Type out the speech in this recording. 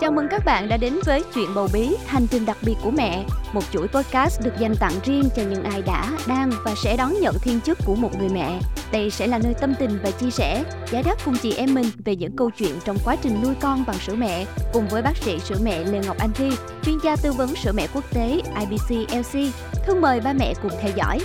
Chào mừng các bạn đã đến với Chuyện Bầu Bí, hành trình đặc biệt của mẹ, một chuỗi podcast được dành tặng riêng cho những ai đã, đang và sẽ đón nhận thiên chức của một người mẹ. Đây sẽ là nơi tâm tình và chia sẻ, giải đáp cùng chị em mình về những câu chuyện trong quá trình nuôi con bằng sữa mẹ, cùng với bác sĩ sữa mẹ Lê Ngọc Anh Thi, chuyên gia tư vấn sữa mẹ quốc tế IBC LC. Thân mời ba mẹ cùng theo dõi.